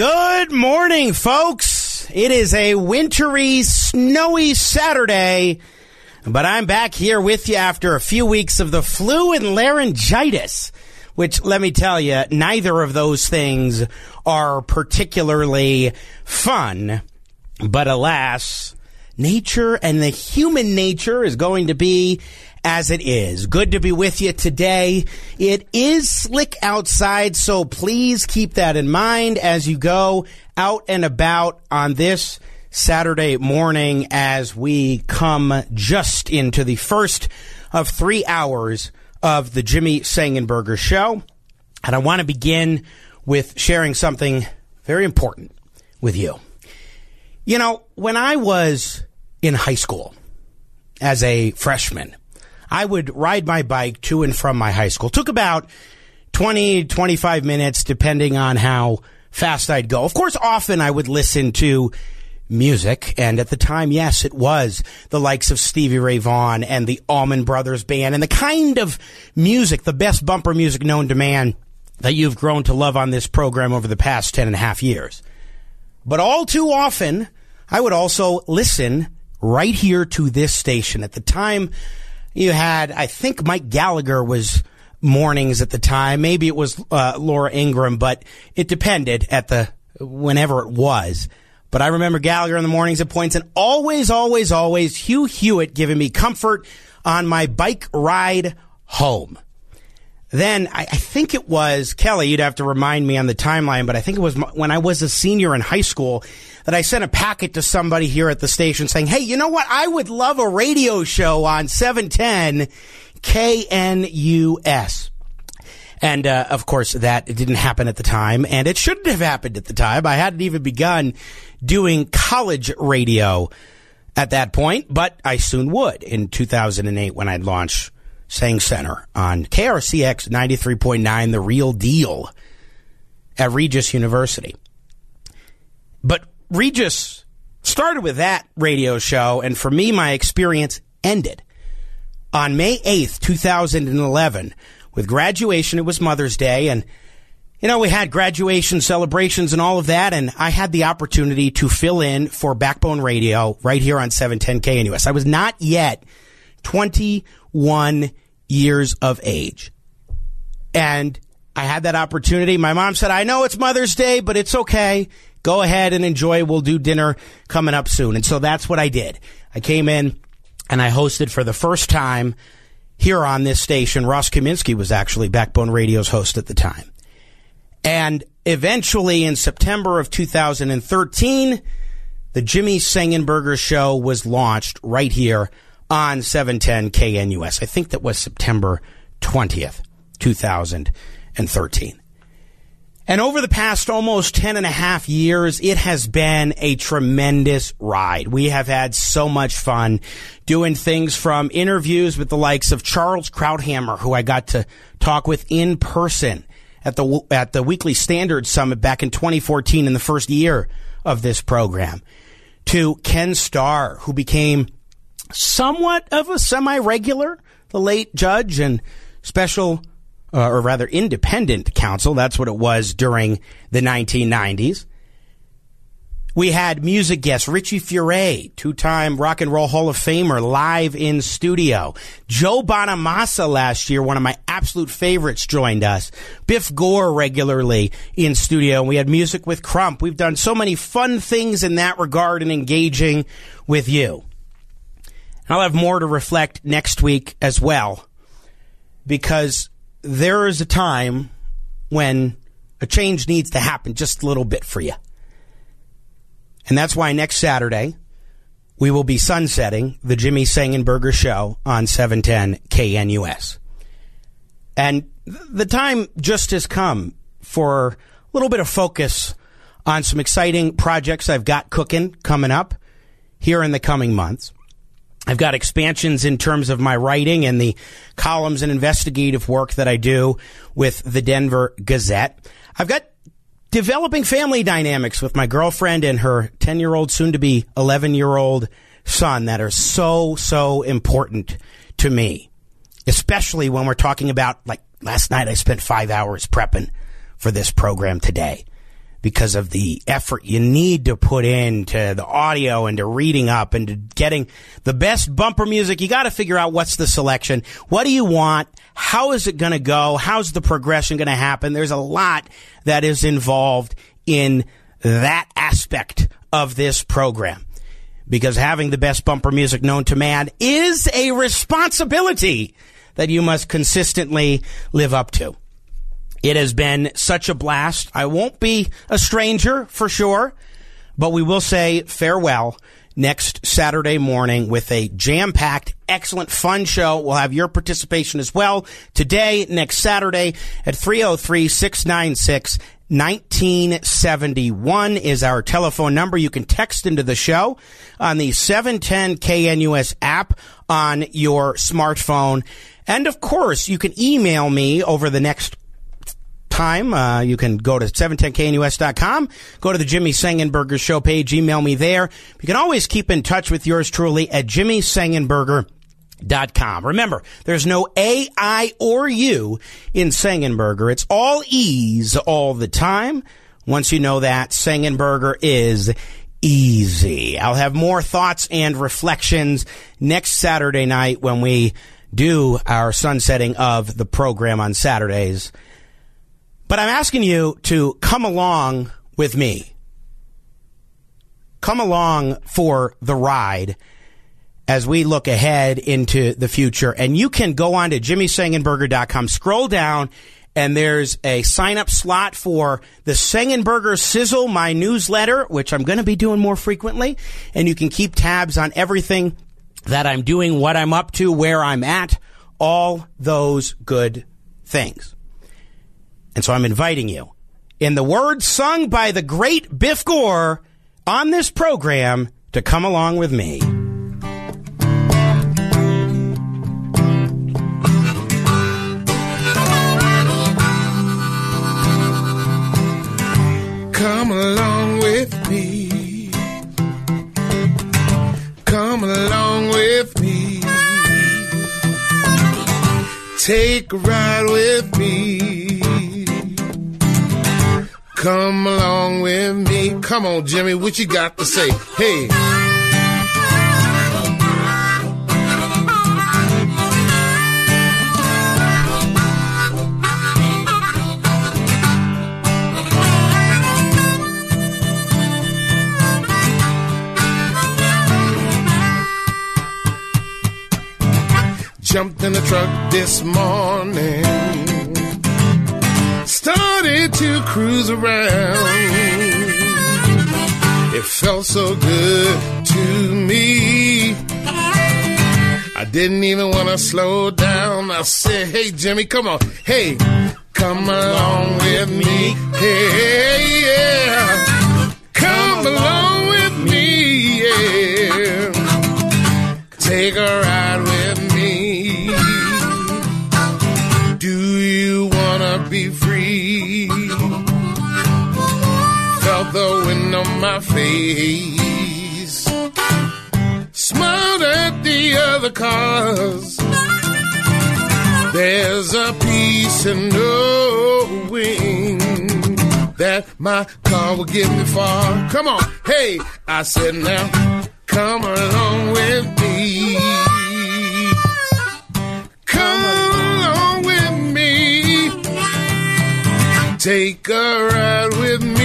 Good morning, folks. It is a wintry, snowy Saturday, but I'm back here with you after a few weeks of the flu and laryngitis, which let me tell you, neither of those things are particularly fun. But alas, nature and the human nature is going to be as it is. Good to be with you today. It is slick outside, so please keep that in mind as you go out and about on this Saturday morning as we come just into the first of three hours of the Jimmy Sengenberger Show. And I want to begin with sharing something very important with you. You know, when I was in high school as a freshman, I would ride my bike to and from my high school. It took about 20, 25 minutes, depending on how fast I'd go. Of course, often I would listen to music. And at the time, yes, it was the likes of Stevie Ray Vaughan and the Allman Brothers Band and the kind of music, the best bumper music known to man that you've grown to love on this program over the past 10 and a half years. But all too often, I would also listen right here to this station. At the time, you had, I think Mike Gallagher was mornings at the time. Maybe it was uh, Laura Ingraham, but it depended at the whenever it was. But I remember Gallagher in the mornings at points, and always, always, always Hugh Hewitt giving me comfort on my bike ride home. Then I, I think it was Kelly. You'd have to remind me on the timeline, but I think it was when I was a senior in high school that I sent a packet to somebody here at the station saying, Hey, you know what? I would love a radio show on 710 KNUS. And uh, of course, that didn't happen at the time, and it shouldn't have happened at the time. I hadn't even begun doing college radio at that point, but I soon would in 2008 when I'd launch Sang Center on KRCX 93.9, The Real Deal at Regis University. But Regis started with that radio show, and for me, my experience ended on May 8th, 2011. With graduation, it was Mother's Day, and you know, we had graduation celebrations and all of that, and I had the opportunity to fill in for Backbone Radio right here on 710 KNUS. I was not yet 21 years of age. And I had that opportunity. My mom said, I know it's Mother's Day, but it's okay go ahead and enjoy. We'll do dinner coming up soon. And so that's what I did. I came in and I hosted for the first time here on this station. Ross Kaminsky was actually Backbone Radio's host at the time. And eventually in September of 2013, the Jimmy Sengenberger show was launched right here on 710 KNUS. I think that was September 20th, 2013. And over the past almost 10 and a half years, it has been a tremendous ride. We have had so much fun doing things from interviews with the likes of Charles Krauthammer, who I got to talk with in person at the, at the Weekly Standard Summit back in 2014 in the first year of this program, to Ken Starr, who became somewhat of a semi-regular, the late judge and special uh, or rather independent counsel. That's what it was during the 1990s. We had music guest Richie Furay, two-time Rock and Roll Hall of Famer, live in studio. Joe Bonamassa last year, one of my absolute favorites, joined us. Biff Gore regularly in studio. We had music with Crump. We've done so many fun things in that regard and engaging with you. I'll have more to reflect next week as well, because there is a time when a change needs to happen just a little bit for you. And that's why next Saturday, we will be sunsetting the Jimmy Sengenberger show on 710 KNUS. And the time just has come for a little bit of focus on some exciting projects I've got cooking coming up here in the coming months. I've got expansions in terms of my writing and the columns and investigative work that I do with the Denver Gazette. I've got developing family dynamics with my girlfriend and her 10 year old, soon to be 11 year old son that are so, so important to me, especially when we're talking about like last night I spent five hours prepping for this program today. Because of the effort you need to put into the audio and to reading up and to getting the best bumper music. You got to figure out what's the selection. What do you want? How is it going to go? How's the progression going to happen? There's a lot that is involved in that aspect of this program because having the best bumper music known to man is a responsibility that you must consistently live up to. It has been such a blast. I won't be a stranger for sure, but we will say farewell next Saturday morning with a jam packed, excellent, fun show. We'll have your participation as well today, next Saturday at 303 696 1971 is our telephone number. You can text into the show on the 710 KNUS app on your smartphone. And of course, you can email me over the next time. Uh, you can go to 710knus.com, go to the Jimmy Sengenberger show page, email me there. You can always keep in touch with yours truly at Jimmy Sengenberger. Dot com. Remember, there's no A, I, or U in Sengenberger. It's all E's all the time. Once you know that, Sengenberger is easy. I'll have more thoughts and reflections next Saturday night when we do our sunsetting of the program on Saturdays. But I'm asking you to come along with me. Come along for the ride as we look ahead into the future. And you can go on to jimmysengenberger.com, scroll down, and there's a sign up slot for the Sengenberger Sizzle, my newsletter, which I'm going to be doing more frequently. And you can keep tabs on everything that I'm doing, what I'm up to, where I'm at, all those good things. And so I'm inviting you, in the words sung by the great Biff Gore on this program, to come along with me. Come along with me. Come along with me. Take a ride with me. Come along with me. Come on, Jimmy, what you got to say? Hey. Jumped in the truck this morning. To cruise around. It felt so good to me. I didn't even want to slow down. I said, hey, Jimmy, come on. Hey, come along with me. Hey, yeah. Come along with me, yeah. Take a ride face. Smiled at the other cars. There's a peace in knowing that my car will get me far. Come on, hey, I said now, come along with me. Come along with me. Take a ride with me,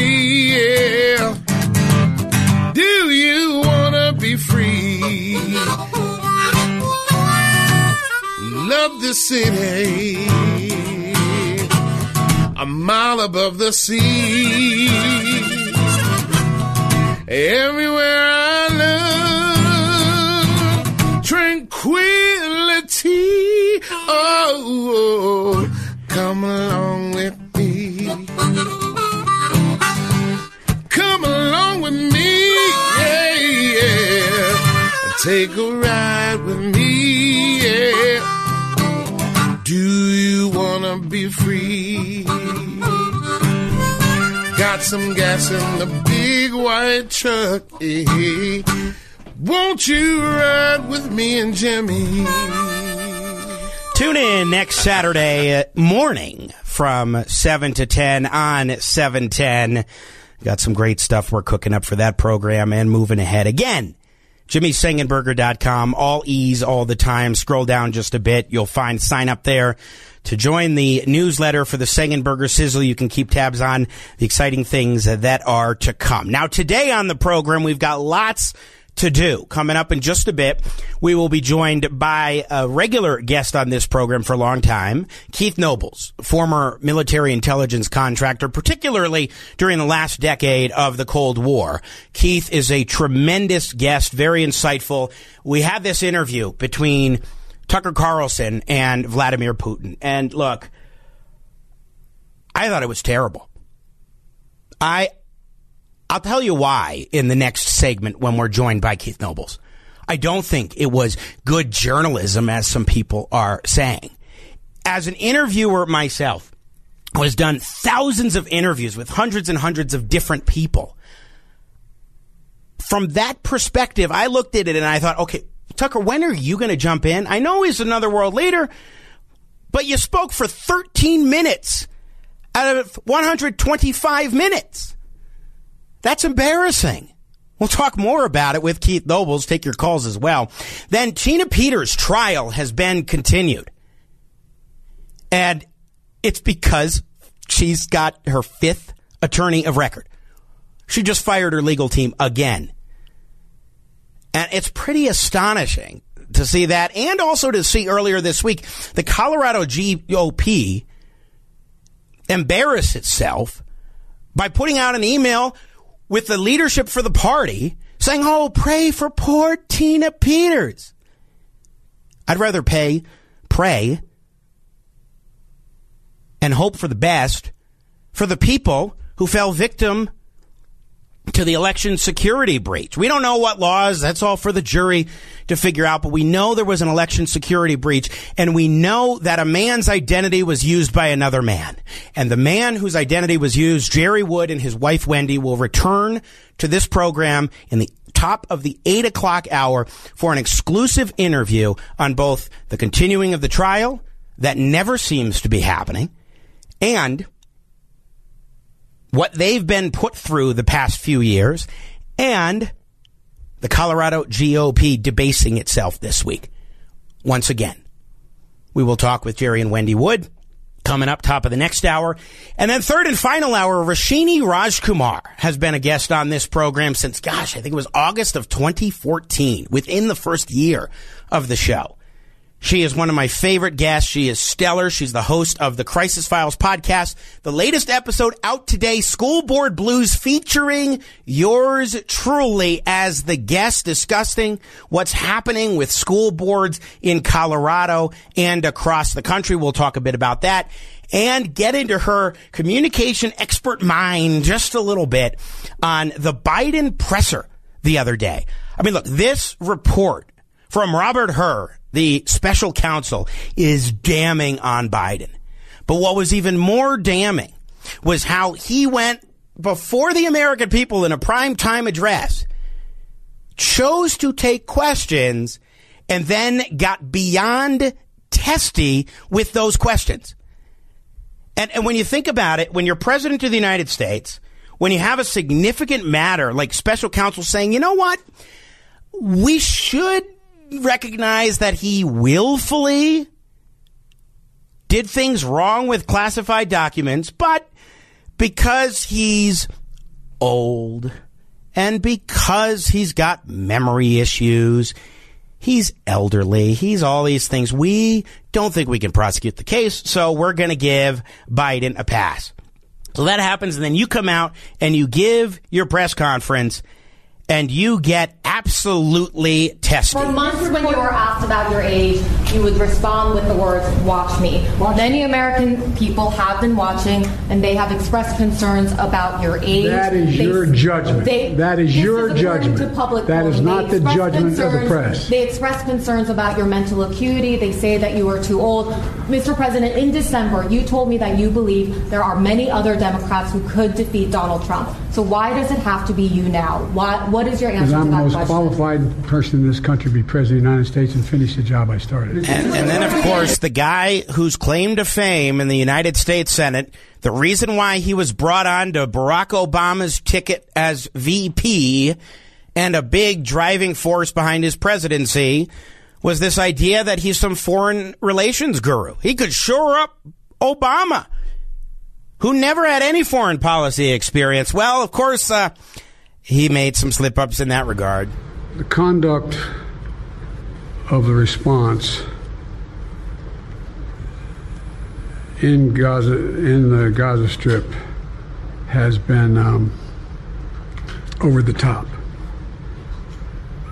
Love the city. A mile above the sea. Everywhere I look, tranquility. Oh, come along with me. Come along with me, yeah, yeah. Take a ride with me, yeah. Do you wanna be free? Got some gas in the big white truck, eh? Won't you ride with me and Jimmy? Tune in next Saturday morning from 7 to 10 on 710 Got some great stuff we're cooking up for that program and moving ahead again. JimmySengenberger.com, all E's all the time. Scroll down just a bit. You'll find sign up there to join the newsletter for the Sengenberger Sizzle. You can keep tabs on the exciting things that are to come. Now, today on the program, we've got lots to do. Coming up in just a bit, we will be joined by a regular guest on this program for a long time, Keith Nobles, former military intelligence contractor, particularly during the last decade of the Cold War. Keith is a tremendous guest, very insightful. We had this interview between Tucker Carlson and Vladimir Putin. And look, I thought it was terrible. I I'll tell you why in the next segment when we're joined by Keith Nobles. I don't think it was good journalism, as some people are saying. As an interviewer myself, who has done thousands of interviews with hundreds and hundreds of different people. From that perspective, I looked at it and I thought, okay, Tucker, when are you going to jump in? I know he's another world leader, but you spoke for 13 minutes out of 125 minutes. That's embarrassing. We'll talk more about it with Keith Nobles. Take your calls as well. Then Tina Peters' trial has been continued. And it's because she's got her fifth attorney of record. She just fired her legal team again. And it's pretty astonishing to see that and also to see earlier this week the Colorado GOP embarrass itself by putting out an email with the leadership for the party saying, Oh, pray for poor Tina Peters. I'd rather pay, pray, and hope for the best for the people who fell victim to the election security breach. We don't know what laws, that's all for the jury to figure out, but we know there was an election security breach and we know that a man's identity was used by another man. And the man whose identity was used, Jerry Wood and his wife Wendy will return to this program in the top of the eight o'clock hour for an exclusive interview on both the continuing of the trial that never seems to be happening and what they've been put through the past few years and the Colorado GOP debasing itself this week. Once again, we will talk with Jerry and Wendy Wood coming up top of the next hour. And then third and final hour, Roshini Rajkumar has been a guest on this program since, gosh, I think it was August of 2014, within the first year of the show. She is one of my favorite guests. She is stellar. She's the host of the Crisis Files podcast. The latest episode out today, School Board Blues, featuring yours truly as the guest discussing what's happening with school boards in Colorado and across the country. We'll talk a bit about that and get into her communication expert mind just a little bit on the Biden presser the other day. I mean, look, this report from Robert Hur the special counsel is damning on Biden. But what was even more damning was how he went before the American people in a prime time address, chose to take questions, and then got beyond testy with those questions. And, and when you think about it, when you're president of the United States, when you have a significant matter like special counsel saying, you know what? We should recognize that he willfully did things wrong with classified documents, but because he's old and because he's got memory issues, he's elderly, he's all these things, we don't think we can prosecute the case, so we're going to give Biden a pass. So that happens, and then you come out and you give your press conference and you get absolutely tested. For months when you were asked about your age, you would respond with the words, watch me. Watch Many American people have been watching and they have expressed concerns about your age. That is they, your judgment. They, that is your is judgment. Public that is not the judgment of the press. They express concerns about your mental acuity. They say that you are too old. Mr. President, in December, you told me that you believe there are many other Democrats who could defeat Donald Trump. So why does it have to be you now? Why, what is your answer to I'm that the most question? qualified person in this country to be president of the United States and finish the job I started. And, and then, of course, the guy whose claim to fame in the United States Senate, the reason why he was brought on to Barack Obama's ticket as VP and a big driving force behind his presidency was this idea that he's some foreign relations guru. He could shore up Obama, who never had any foreign policy experience. Well, of course, uh, he made some slip ups in that regard. The conduct of the response in Gaza, in the Gaza Strip, has been um, over the top.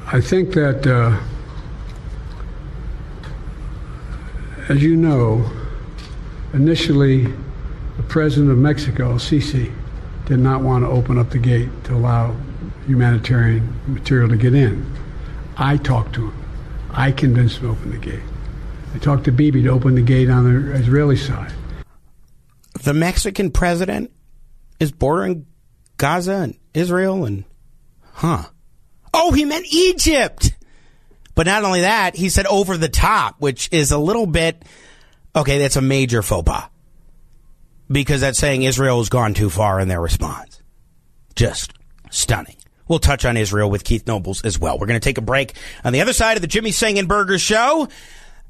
I think that, uh, as you know, initially the president of Mexico, Sisi, did not want to open up the gate to allow humanitarian material to get in. I talked to him. I convinced him to open the gate. I talked to Bibi to open the gate on the Israeli side. The Mexican president is bordering Gaza and Israel and, huh. Oh, he meant Egypt. But not only that, he said over the top, which is a little bit, okay, that's a major faux pas. Because that's saying Israel has gone too far in their response. Just stunning. We'll touch on Israel with Keith Nobles as well. We're going to take a break on the other side of the Jimmy Sengenberger show.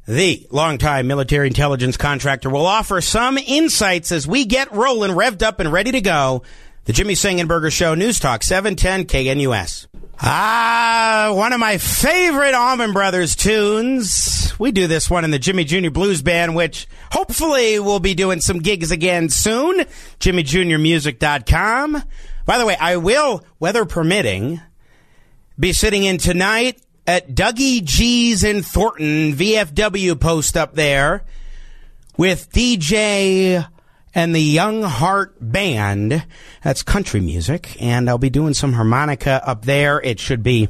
The longtime military intelligence contractor will offer some insights as we get rolling, revved up, and ready to go. The Jimmy Sengenberger Show, News Talk 710 KNUS. Ah, one of my favorite Allman Brothers tunes. We do this one in the Jimmy Jr. Blues Band, which hopefully we'll be doing some gigs again soon. JimmyJrMusic.com. By the way, I will, weather permitting, be sitting in tonight at Dougie G's in Thornton, VFW post up there with DJ and the Young Heart Band. That's country music, and I'll be doing some harmonica up there. It should be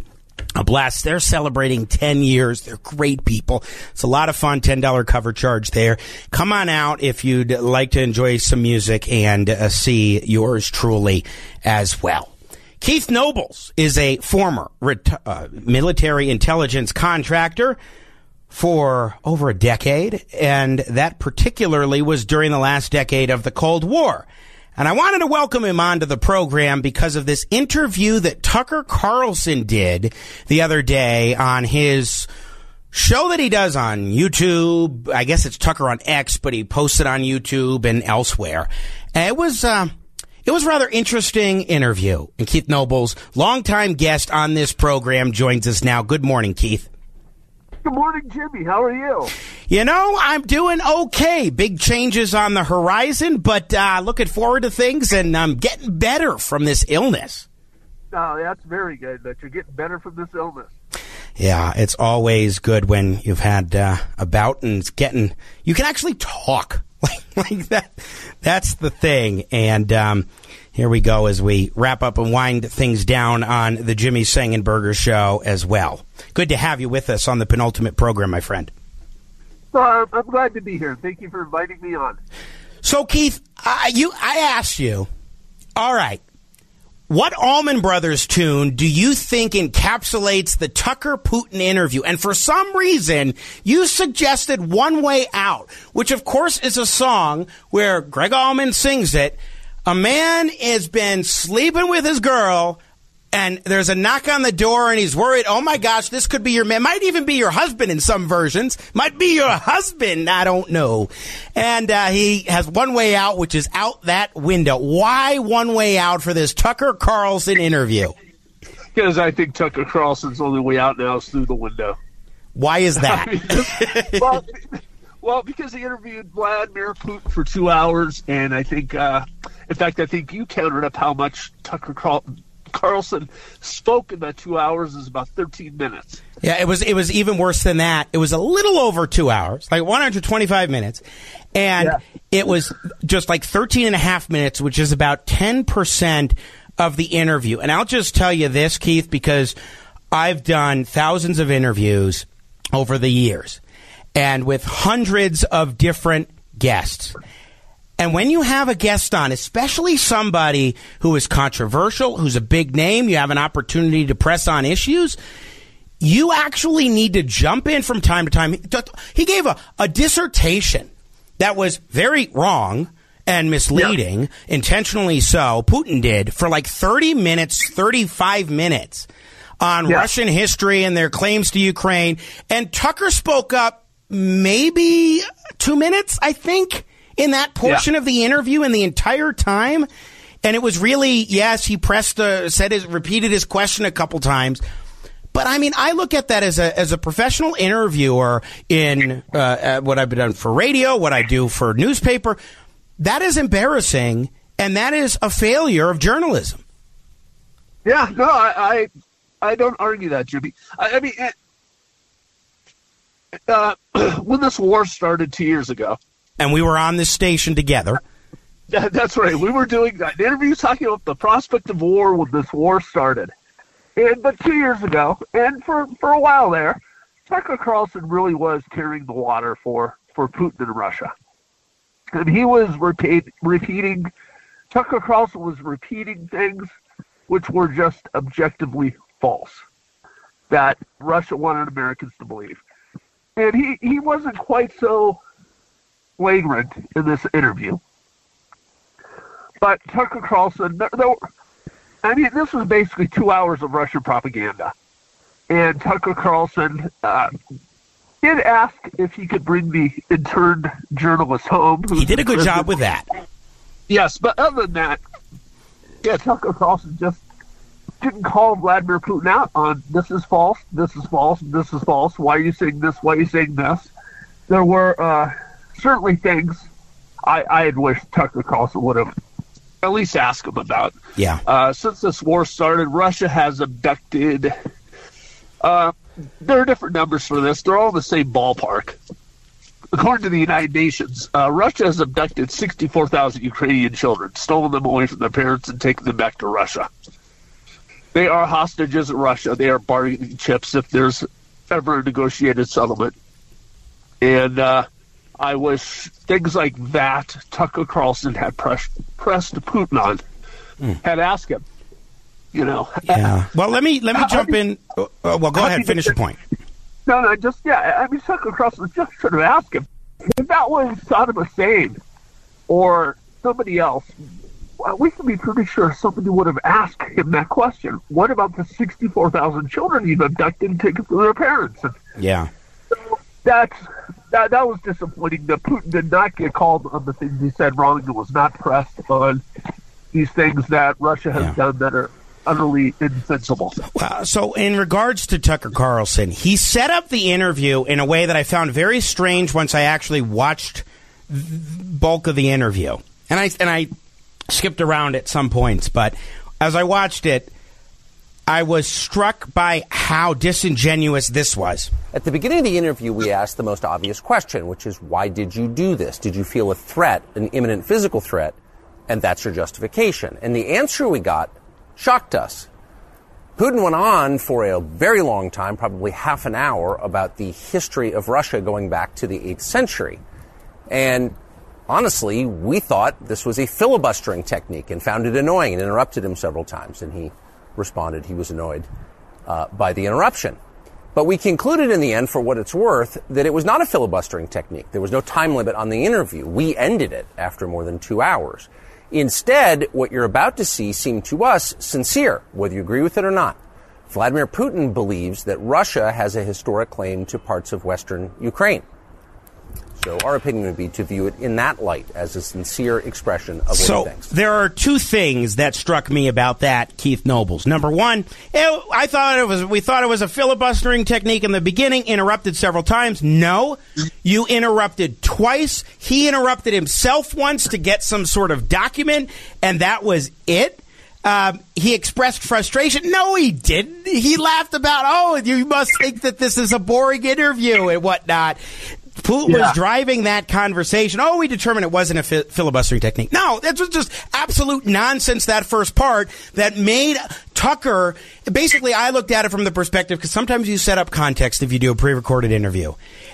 a blast. They're celebrating 10 years. They're great people. It's a lot of fun. $10 cover charge there. Come on out if you'd like to enjoy some music and uh, see yours truly as well. Keith Nobles is a former uh, military intelligence contractor for over a decade, and that particularly was during the last decade of the Cold War. And I wanted to welcome him onto the program because of this interview that Tucker Carlson did the other day on his show that he does on YouTube. I guess it's Tucker on X, but he posted on YouTube and elsewhere. And it was, uh, it was a rather interesting interview. And Keith Nobles, longtime guest on this program, joins us now. Good morning, Keith. Good morning, Jimmy. How are you? You know, I'm doing okay. Big changes on the horizon, but uh, looking forward to things, and I'm getting better from this illness. Oh, that's very good that you're getting better from this illness. Yeah, it's always good when you've had uh, a bout and it's getting. You can actually talk like like that. That's the thing, and um, here we go as we wrap up and wind things down on the Jimmy Sengenberger show as well. Good to have you with us on the penultimate program, my friend. Well, I'm glad to be here. Thank you for inviting me on. So, Keith, I, you, I asked you, all right, what Allman Brothers tune do you think encapsulates the Tucker Putin interview? And for some reason, you suggested One Way Out, which of course is a song where Gregg Allman sings it. A man has been sleeping with his girl and there's a knock on the door and he's worried, oh my gosh, this could be your man. Might even be your husband in some versions. Might be your husband. I don't know. And uh, he has one way out, which is out that window. Why one way out for this Tucker Carlson interview? Because I think Tucker Carlson's only way out now is through the window. Why is that? well, well, because he interviewed Vladimir Putin for two hours, and I think, uh, in fact, I think you counted up how much Tucker Carlson Carlson spoke in that two hours is about 13 minutes. Yeah, it was it was even worse than that. It was a little over two hours, like 125 minutes. And yeah. it was just like 13 and a half minutes, which is about 10% of the interview. And I'll just tell you this, Keith, because I've done thousands of interviews over the years and with hundreds of different guests. And when you have a guest on, especially somebody who is controversial, who's a big name, you have an opportunity to press on issues, you actually need to jump in from time to time. He gave a, a dissertation that was very wrong and misleading, yeah. intentionally so. Putin did for like 30 minutes, 35 minutes on yeah. Russian history and their claims to Ukraine. And Tucker spoke up maybe two minutes, I think, in that portion yeah. of the interview and the entire time. And it was really, yes, he pressed, uh, said his, repeated his question a couple times. But I mean, I look at that as a as a professional interviewer in uh, what I've done for radio, what I do for newspaper. That is embarrassing, and that is a failure of journalism. Yeah, no, I I, I don't argue that, Jimmy. I, I mean, uh, when this war started two years ago, and we were on this station together. That's right. We were doing an interview talking about the prospect of war when this war started. And but two years ago, and for for a while there, Tucker Carlson really was carrying the water for for Putin and Russia, and he was repeat, repeating. Tucker Carlson was repeating things which were just objectively false that Russia wanted Americans to believe, and he he wasn't quite so flagrant in this interview. But Tucker Carlson, I mean, this was basically two hours of Russian propaganda. And Tucker Carlson uh, did ask if he could bring the interned journalist home. He did a good job with that. Yes, but other than that, yeah, Tucker Carlson just didn't call Vladimir Putin out on this is false, this is false, this is false. Why are you saying this? Why are you saying this? There were uh, certainly things I, I had wished Tucker Carlson would have at least ask them about. Yeah. Uh, since this war started, Russia has abducted. Uh, there are different numbers for this. They're all in the same ballpark. According to the United Nations, uh, Russia has abducted 64,000 Ukrainian children, stolen them away from their parents, and taken them back to Russia. They are hostages in Russia. They are bargaining chips if there's ever a negotiated settlement. And uh, I wish things like that Tucker Carlson had pressed pressed Putin on, mm. had asked him. You know. Yeah. Well, let me let me jump in. Uh, uh, well, go ahead. Finish your point. No, no, just yeah. I mean, Tucker Carlson just should have asked him if that was Saddam Hussein or somebody else. Well, we can be pretty sure somebody would have asked him that question. What about the sixty-four thousand children you've abducted and taken from their parents? Yeah. So that's that that was disappointing. That Putin did not get called on the things he said wrong and was not pressed on these things that Russia has yeah. done that are utterly insensible. Well, so in regards to Tucker Carlson, he set up the interview in a way that I found very strange once I actually watched bulk of the interview. And I and I skipped around at some points, but as I watched it, I was struck by how disingenuous this was. At the beginning of the interview, we asked the most obvious question, which is why did you do this? Did you feel a threat, an imminent physical threat? And that's your justification. And the answer we got shocked us. Putin went on for a very long time, probably half an hour, about the history of Russia going back to the 8th century. And honestly, we thought this was a filibustering technique and found it annoying and interrupted him several times. And he responded he was annoyed uh, by the interruption. But we concluded in the end, for what it's worth, that it was not a filibustering technique. There was no time limit on the interview. We ended it after more than two hours. Instead, what you're about to see seemed to us sincere, whether you agree with it or not. Vladimir Putin believes that Russia has a historic claim to parts of western Ukraine. So our opinion would be to view it in that light as a sincere expression of what so he thinks. there are two things that struck me about that, Keith Nobles. Number one, it, I thought it was we thought it was a filibustering technique in the beginning. Interrupted several times. No, you interrupted twice. He interrupted himself once to get some sort of document, and that was it. Um, he expressed frustration. No, he didn't. He laughed about, oh, you must think that this is a boring interview and whatnot. Putin yeah. was driving that conversation. Oh, we determined it wasn't a fi- filibustering technique. No, that was just absolute nonsense. That first part that made Tucker, basically, I looked at it from the perspective because sometimes you set up context if you do a pre recorded interview.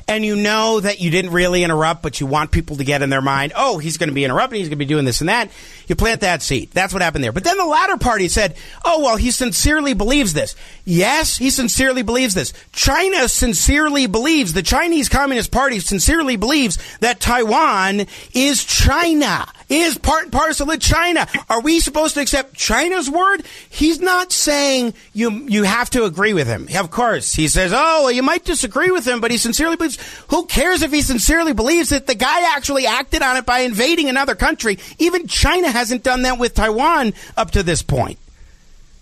And you know that you didn't really interrupt, but you want people to get in their mind, oh, he's going to be interrupting, he's going to be doing this and that. You plant that seed. That's what happened there. But then the latter party said, oh, well, he sincerely believes this. Yes, he sincerely believes this. China sincerely believes, the Chinese Communist Party sincerely believes that Taiwan is China is part and parcel of China. Are we supposed to accept China's word? He's not saying you you have to agree with him. Of course, he says, "Oh, well, you might disagree with him, but he sincerely believes." Who cares if he sincerely believes it? The guy actually acted on it by invading another country. Even China hasn't done that with Taiwan up to this point.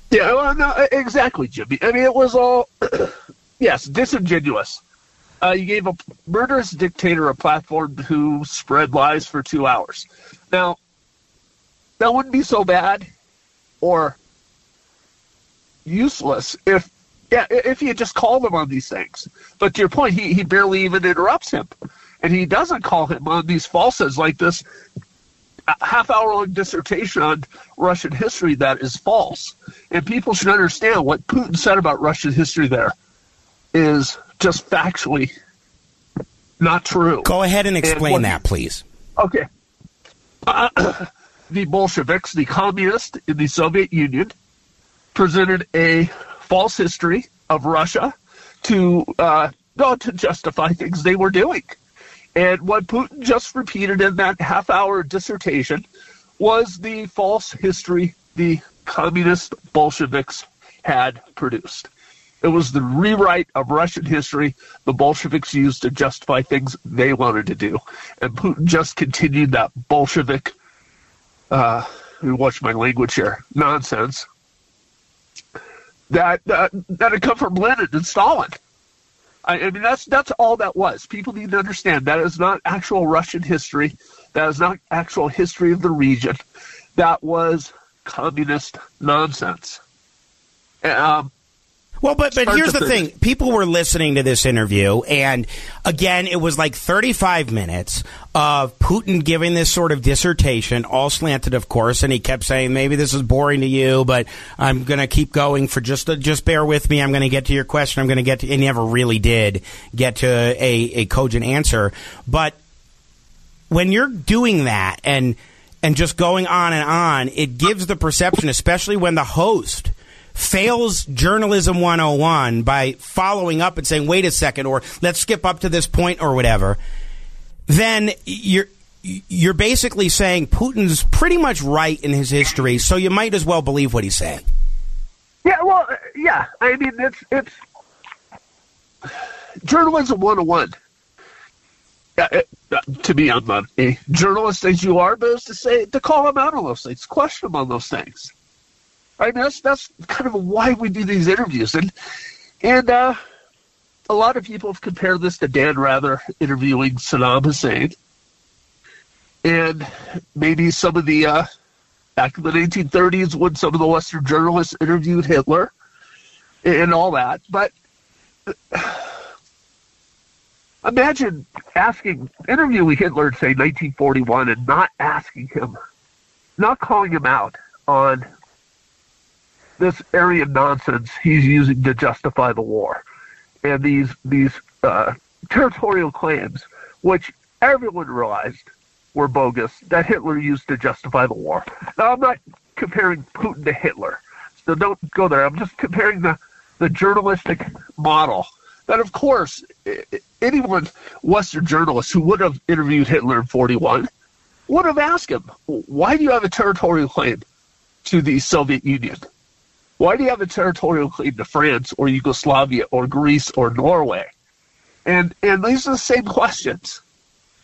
Yeah, well, no, exactly, Jimmy. I mean, it was all yes, disingenuous. Uh, you gave a murderous dictator a platform to spread lies for two hours. Now, that wouldn't be so bad or useless if yeah, if he had just called him on these things. But to your point, he, he barely even interrupts him. And he doesn't call him on these falsehoods like this uh, half hour long dissertation on Russian history that is false. And people should understand what Putin said about Russian history there is just factually not true. Go ahead and explain and that, please. Okay. The Bolsheviks, the communists in the Soviet Union, presented a false history of Russia to uh, to justify things they were doing. And what Putin just repeated in that half hour dissertation was the false history the communist Bolsheviks had produced. It was the rewrite of Russian history the Bolsheviks used to justify things they wanted to do. And Putin just continued that Bolshevik, uh, watch my language here, nonsense that, that had come from Lenin and Stalin. I, I mean, that's, that's all that was. People need to understand that is not actual Russian history. That is not actual history of the region. That was communist nonsense. Um, well, but but here's the thing: people were listening to this interview, and again, it was like 35 minutes of Putin giving this sort of dissertation, all slanted, of course, and he kept saying, "Maybe this is boring to you, but I'm going to keep going for just just bear with me. I'm going to get to your question. I'm going to get to." He never really did get to a a cogent answer, but when you're doing that and and just going on and on, it gives the perception, especially when the host fails journalism 101 by following up and saying, wait a second, or let's skip up to this point or whatever, then you're you're basically saying Putin's pretty much right in his history, so you might as well believe what he's saying. Yeah, well, yeah. I mean, it's it's journalism 101. Uh, uh, to me, I'm a journalist as you are, but it's to say to call him out on those things, question him on those things. I mean, that's that's kind of why we do these interviews, and and uh, a lot of people have compared this to Dan Rather interviewing Saddam Hussein, and maybe some of the uh, back in the 1930s when some of the Western journalists interviewed Hitler, and all that. But imagine asking, interviewing Hitler in say 1941, and not asking him, not calling him out on this Aryan nonsense he's using to justify the war, and these these uh, territorial claims, which everyone realized were bogus, that Hitler used to justify the war. Now I'm not comparing Putin to Hitler, so don't go there. I'm just comparing the the journalistic model. That of course anyone Western journalist who would have interviewed Hitler in 41 would have asked him, why do you have a territorial claim to the Soviet Union? Why do you have a territorial claim to France or Yugoslavia or Greece or Norway? And and these are the same questions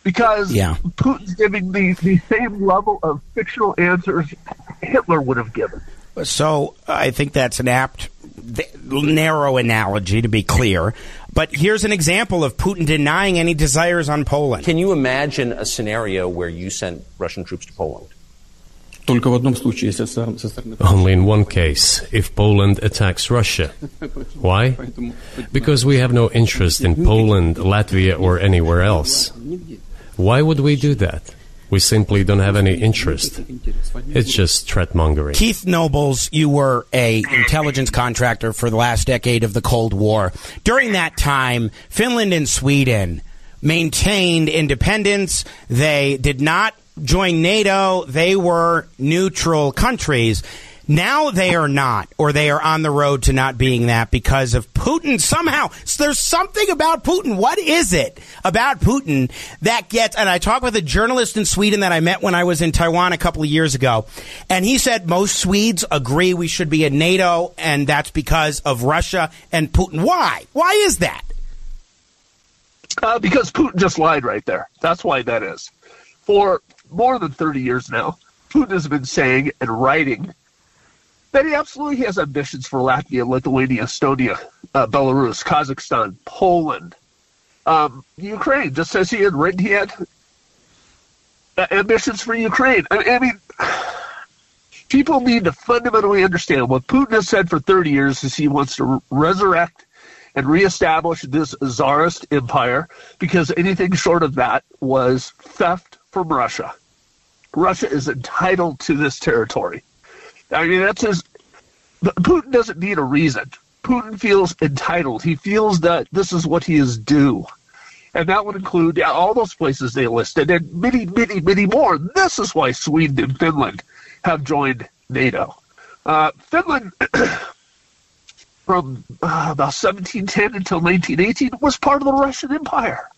because yeah. Putin's giving the, the same level of fictional answers Hitler would have given. So I think that's an apt, narrow analogy to be clear. But here's an example of Putin denying any desires on Poland. Can you imagine a scenario where you sent Russian troops to Poland? Only in one case, if Poland attacks Russia. Why? Because we have no interest in Poland, Latvia, or anywhere else. Why would we do that? We simply don't have any interest. It's just threat mongering. Keith Nobles, you were a intelligence contractor for the last decade of the Cold War. During that time, Finland and Sweden maintained independence. They did not join NATO. They were neutral countries. Now they are not, or they are on the road to not being that because of Putin. Somehow, so there's something about Putin. What is it about Putin that gets? And I talked with a journalist in Sweden that I met when I was in Taiwan a couple of years ago, and he said most Swedes agree we should be in NATO, and that's because of Russia and Putin. Why? Why is that? Uh, because Putin just lied right there. That's why that is. For more than 30 years now, Putin has been saying and writing that he absolutely has ambitions for Latvia, Lithuania, Estonia, uh, Belarus, Kazakhstan, Poland, um, Ukraine. Just as he had written, he had uh, ambitions for Ukraine. I, I mean, people need to fundamentally understand what Putin has said for 30 years is he wants to resurrect and reestablish this czarist empire because anything short of that was theft from Russia. Russia is entitled to this territory. I mean, that's his. Putin doesn't need a reason. Putin feels entitled. He feels that this is what he is due. And that would include all those places they listed and many, many, many more. This is why Sweden and Finland have joined NATO. Uh, Finland, from uh, about 1710 until 1918, was part of the Russian Empire,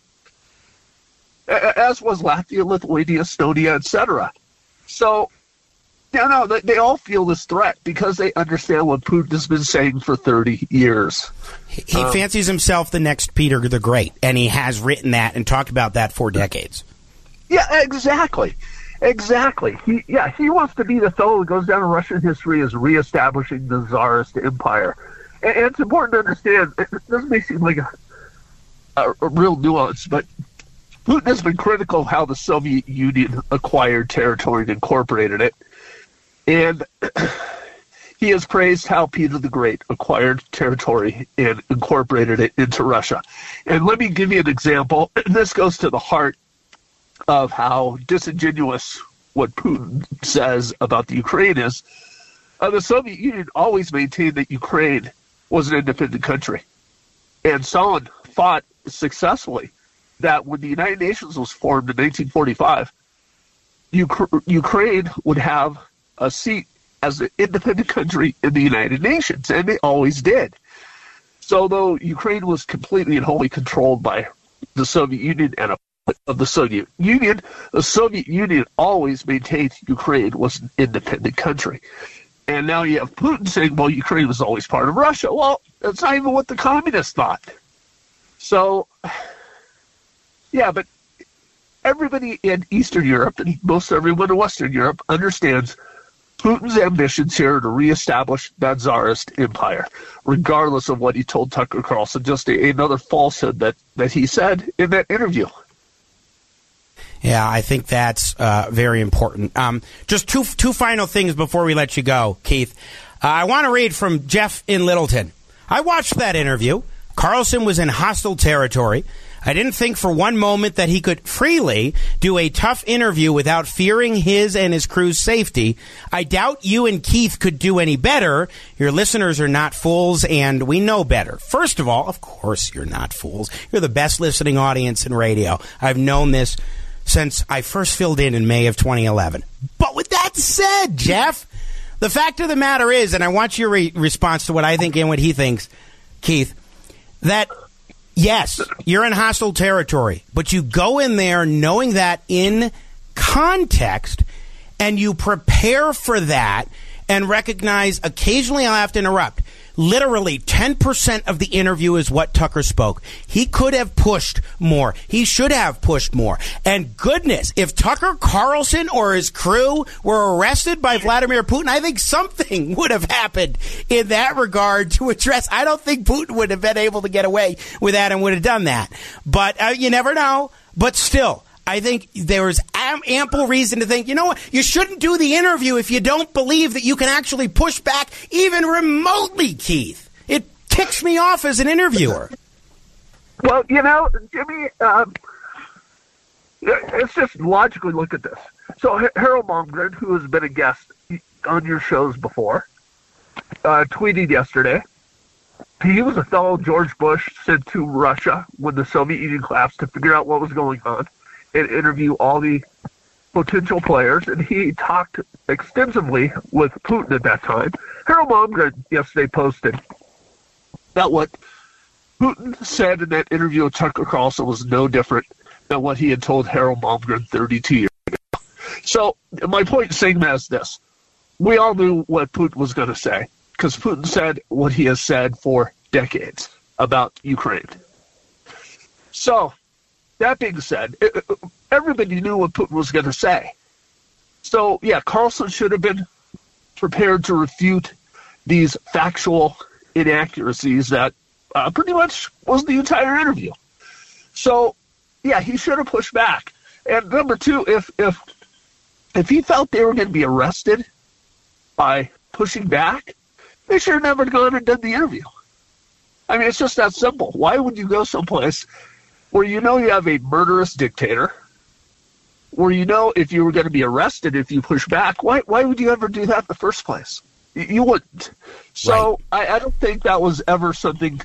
as was Latvia, Lithuania, Estonia, etc. So no, no, they, they all feel this threat because they understand what Putin has been saying for 30 years. He um, fancies himself the next Peter the Great, and he has written that and talked about that for decades. Yeah, exactly. Exactly. He, yeah, he wants to be the fellow that goes down in Russian history as reestablishing the Tsarist empire. And, and it's important to understand, it, this may seem like a, a, a real nuance, but Putin has been critical of how the Soviet Union acquired territory and incorporated it. And he has praised how Peter the Great acquired territory and incorporated it into Russia. And let me give you an example. And This goes to the heart of how disingenuous what Putin says about the Ukraine is. Uh, the Soviet Union always maintained that Ukraine was an independent country. And Stalin fought successfully that when the United Nations was formed in 1945, Ukraine would have a seat as an independent country in the United Nations, and they always did. So, though Ukraine was completely and wholly controlled by the Soviet Union and a of the Soviet Union, the Soviet Union always maintained Ukraine was an independent country. And now you have Putin saying, well, Ukraine was always part of Russia. Well, that's not even what the communists thought. So, yeah, but everybody in Eastern Europe and most everyone in Western Europe understands Putin's ambitions here to reestablish that czarist empire, regardless of what he told Tucker Carlson, just a, another falsehood that, that he said in that interview. Yeah, I think that's uh, very important. Um, just two two final things before we let you go, Keith. Uh, I want to read from Jeff in Littleton. I watched that interview. Carlson was in hostile territory. I didn't think for one moment that he could freely do a tough interview without fearing his and his crew's safety. I doubt you and Keith could do any better. Your listeners are not fools, and we know better. First of all, of course, you're not fools. You're the best listening audience in radio. I've known this since I first filled in in May of 2011. But with that said, Jeff, the fact of the matter is, and I want your re- response to what I think and what he thinks, Keith, that Yes, you're in hostile territory, but you go in there knowing that in context and you prepare for that and recognize occasionally I'll have to interrupt. Literally 10% of the interview is what Tucker spoke. He could have pushed more. He should have pushed more. And goodness, if Tucker Carlson or his crew were arrested by Vladimir Putin, I think something would have happened in that regard to address. I don't think Putin would have been able to get away with that and would have done that. But uh, you never know. But still, I think there's am- ample reason to think, you know what, you shouldn't do the interview if you don't believe that you can actually push back even remotely, Keith. It ticks me off as an interviewer. Well, you know, Jimmy, um, it's just logically look at this. So Harald Malmgren, who has been a guest on your shows before, uh, tweeted yesterday. He was a fellow George Bush sent to Russia when the Soviet Union collapsed to figure out what was going on interview all the potential players. And he talked extensively with Putin at that time. Harald Malmgren yesterday posted that what Putin said in that interview with Tucker Carlson was no different than what he had told Harald Malmgren 32 years ago. So my point in saying that is this. We all knew what Putin was going to say because Putin said what he has said for decades about Ukraine. So, that being said, everybody knew what Putin was going to say. So, yeah, Carlson should have been prepared to refute these factual inaccuracies that uh, pretty much was the entire interview. So, yeah, he should have pushed back. And number two, if if if he felt they were going to be arrested by pushing back, they should have never gone and done the interview. I mean, it's just that simple. Why would you go someplace where you know you have a murderous dictator, where you know if you were going to be arrested if you push back? Why why would you ever do that in the first place? You, you wouldn't. So right. I, I don't think that was ever something.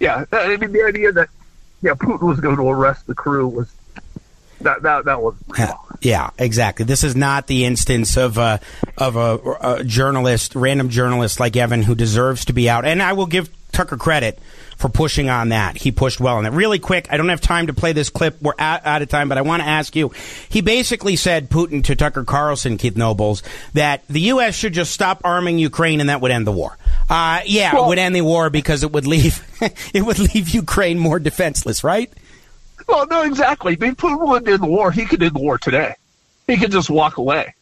Yeah, I mean the idea that yeah Putin was going to arrest the crew was that that that was. Yeah, yeah, exactly. This is not the instance of a of a, a, journalist, random journalist like Evan, who deserves to be out. And I will give Tucker credit for pushing on that. He pushed well on that. Really quick, I don't have time to play this clip. We're out, out of time, but I want to ask you. He basically said Putin to Tucker Carlson, Keith Nobles, that the U.S. should just stop arming Ukraine and that would end the war. Uh, yeah, well, it would end the war because it would leave it would leave Ukraine more defenseless, right? Well, no, exactly. I mean, Putin wouldn't end the war. He could end the war today. He could just walk away.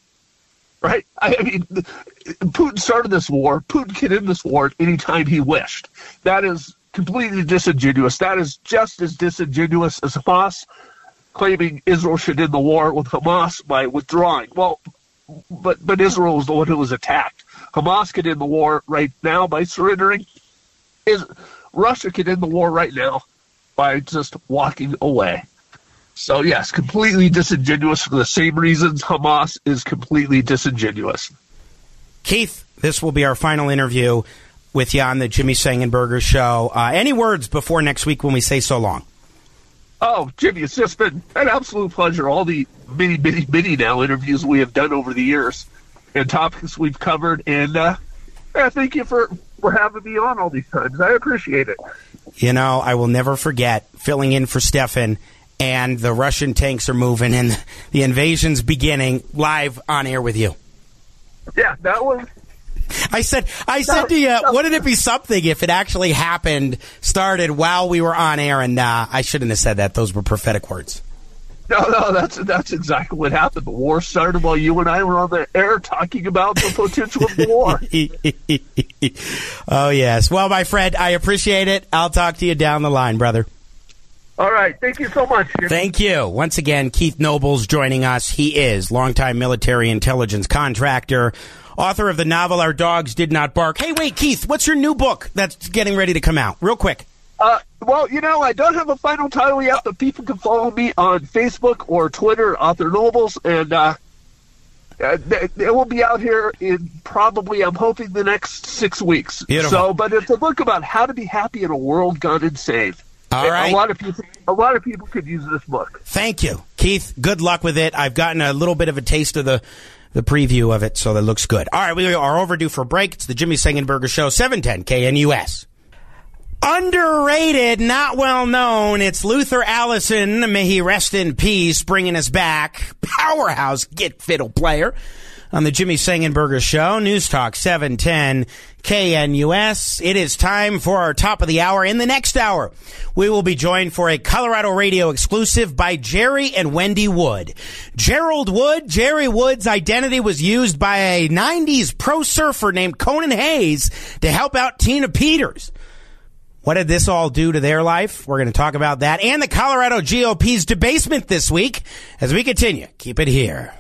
Right? I mean, Putin started this war. Putin can end this war anytime he wished. That is completely disingenuous. That is just as disingenuous as Hamas claiming Israel should end the war with Hamas by withdrawing. Well, but but Israel was the one who was attacked. Hamas could end the war right now by surrendering. Is Russia could end the war right now by just walking away. So, yes, completely disingenuous for the same reasons Hamas is completely disingenuous. Keith, this will be our final interview with you on the Jimmy Sengenberger show. Uh, any words before next week when we say so long? Oh, Jimmy, it's just been an absolute pleasure. All the many, many, many now interviews we have done over the years and topics we've covered. And uh, yeah, thank you for, for having me on all these times. I appreciate it. You know, I will never forget filling in for Steffan and the Russian tanks are moving and the invasion's beginning live on air with you. Yeah, that was. I said, I said to you, wouldn't it be something if it actually happened, started while we were on air? And uh, I shouldn't have said that; those were prophetic words. No, no, that's that's exactly what happened. The war started while you and I were on the air talking about the potential of the war. oh yes. Well, my friend, I appreciate it. I'll talk to you down the line, brother. All right. Thank you so much. Thank you. Once again, Keith Nobles joining us. He is longtime military intelligence contractor, author of the novel Our Dogs Did Not Bark. Hey, wait, Keith, what's your new book that's getting ready to come out? Real quick. Uh, well, you know, I don't have a final title yet, but people can follow me on Facebook or Twitter, Author Nobles, and uh, uh it will be out here in probably, I'm hoping, the next six weeks. Beautiful. So, but it's a book about how to be happy in a world gone insane. All right. A lot of people, a lot of people could use this book. Thank you, Keith. Good luck with it. I've gotten a little bit of a taste of the the preview of it, so that looks good. All right, we are overdue for a break. It's the Jimmy Sengenberger Show, 710 KNUS. Underrated, not well known. It's Luther Allison. May he rest in peace, bringing us back. Powerhouse get fiddle player on the Jimmy Sengenberger Show, News Talk 710 KNUS. It is time for our top of the hour. In the next hour, we will be joined for a Colorado radio exclusive by Jerry and Wendy Wood. Gerald Wood, Jerry Wood's identity was used by a 90s pro surfer named Conan Hayes to help out Tina Peters. What did this all do to their life? We're going to talk about that and the Colorado GOP's debasement this week as we continue. Keep it here.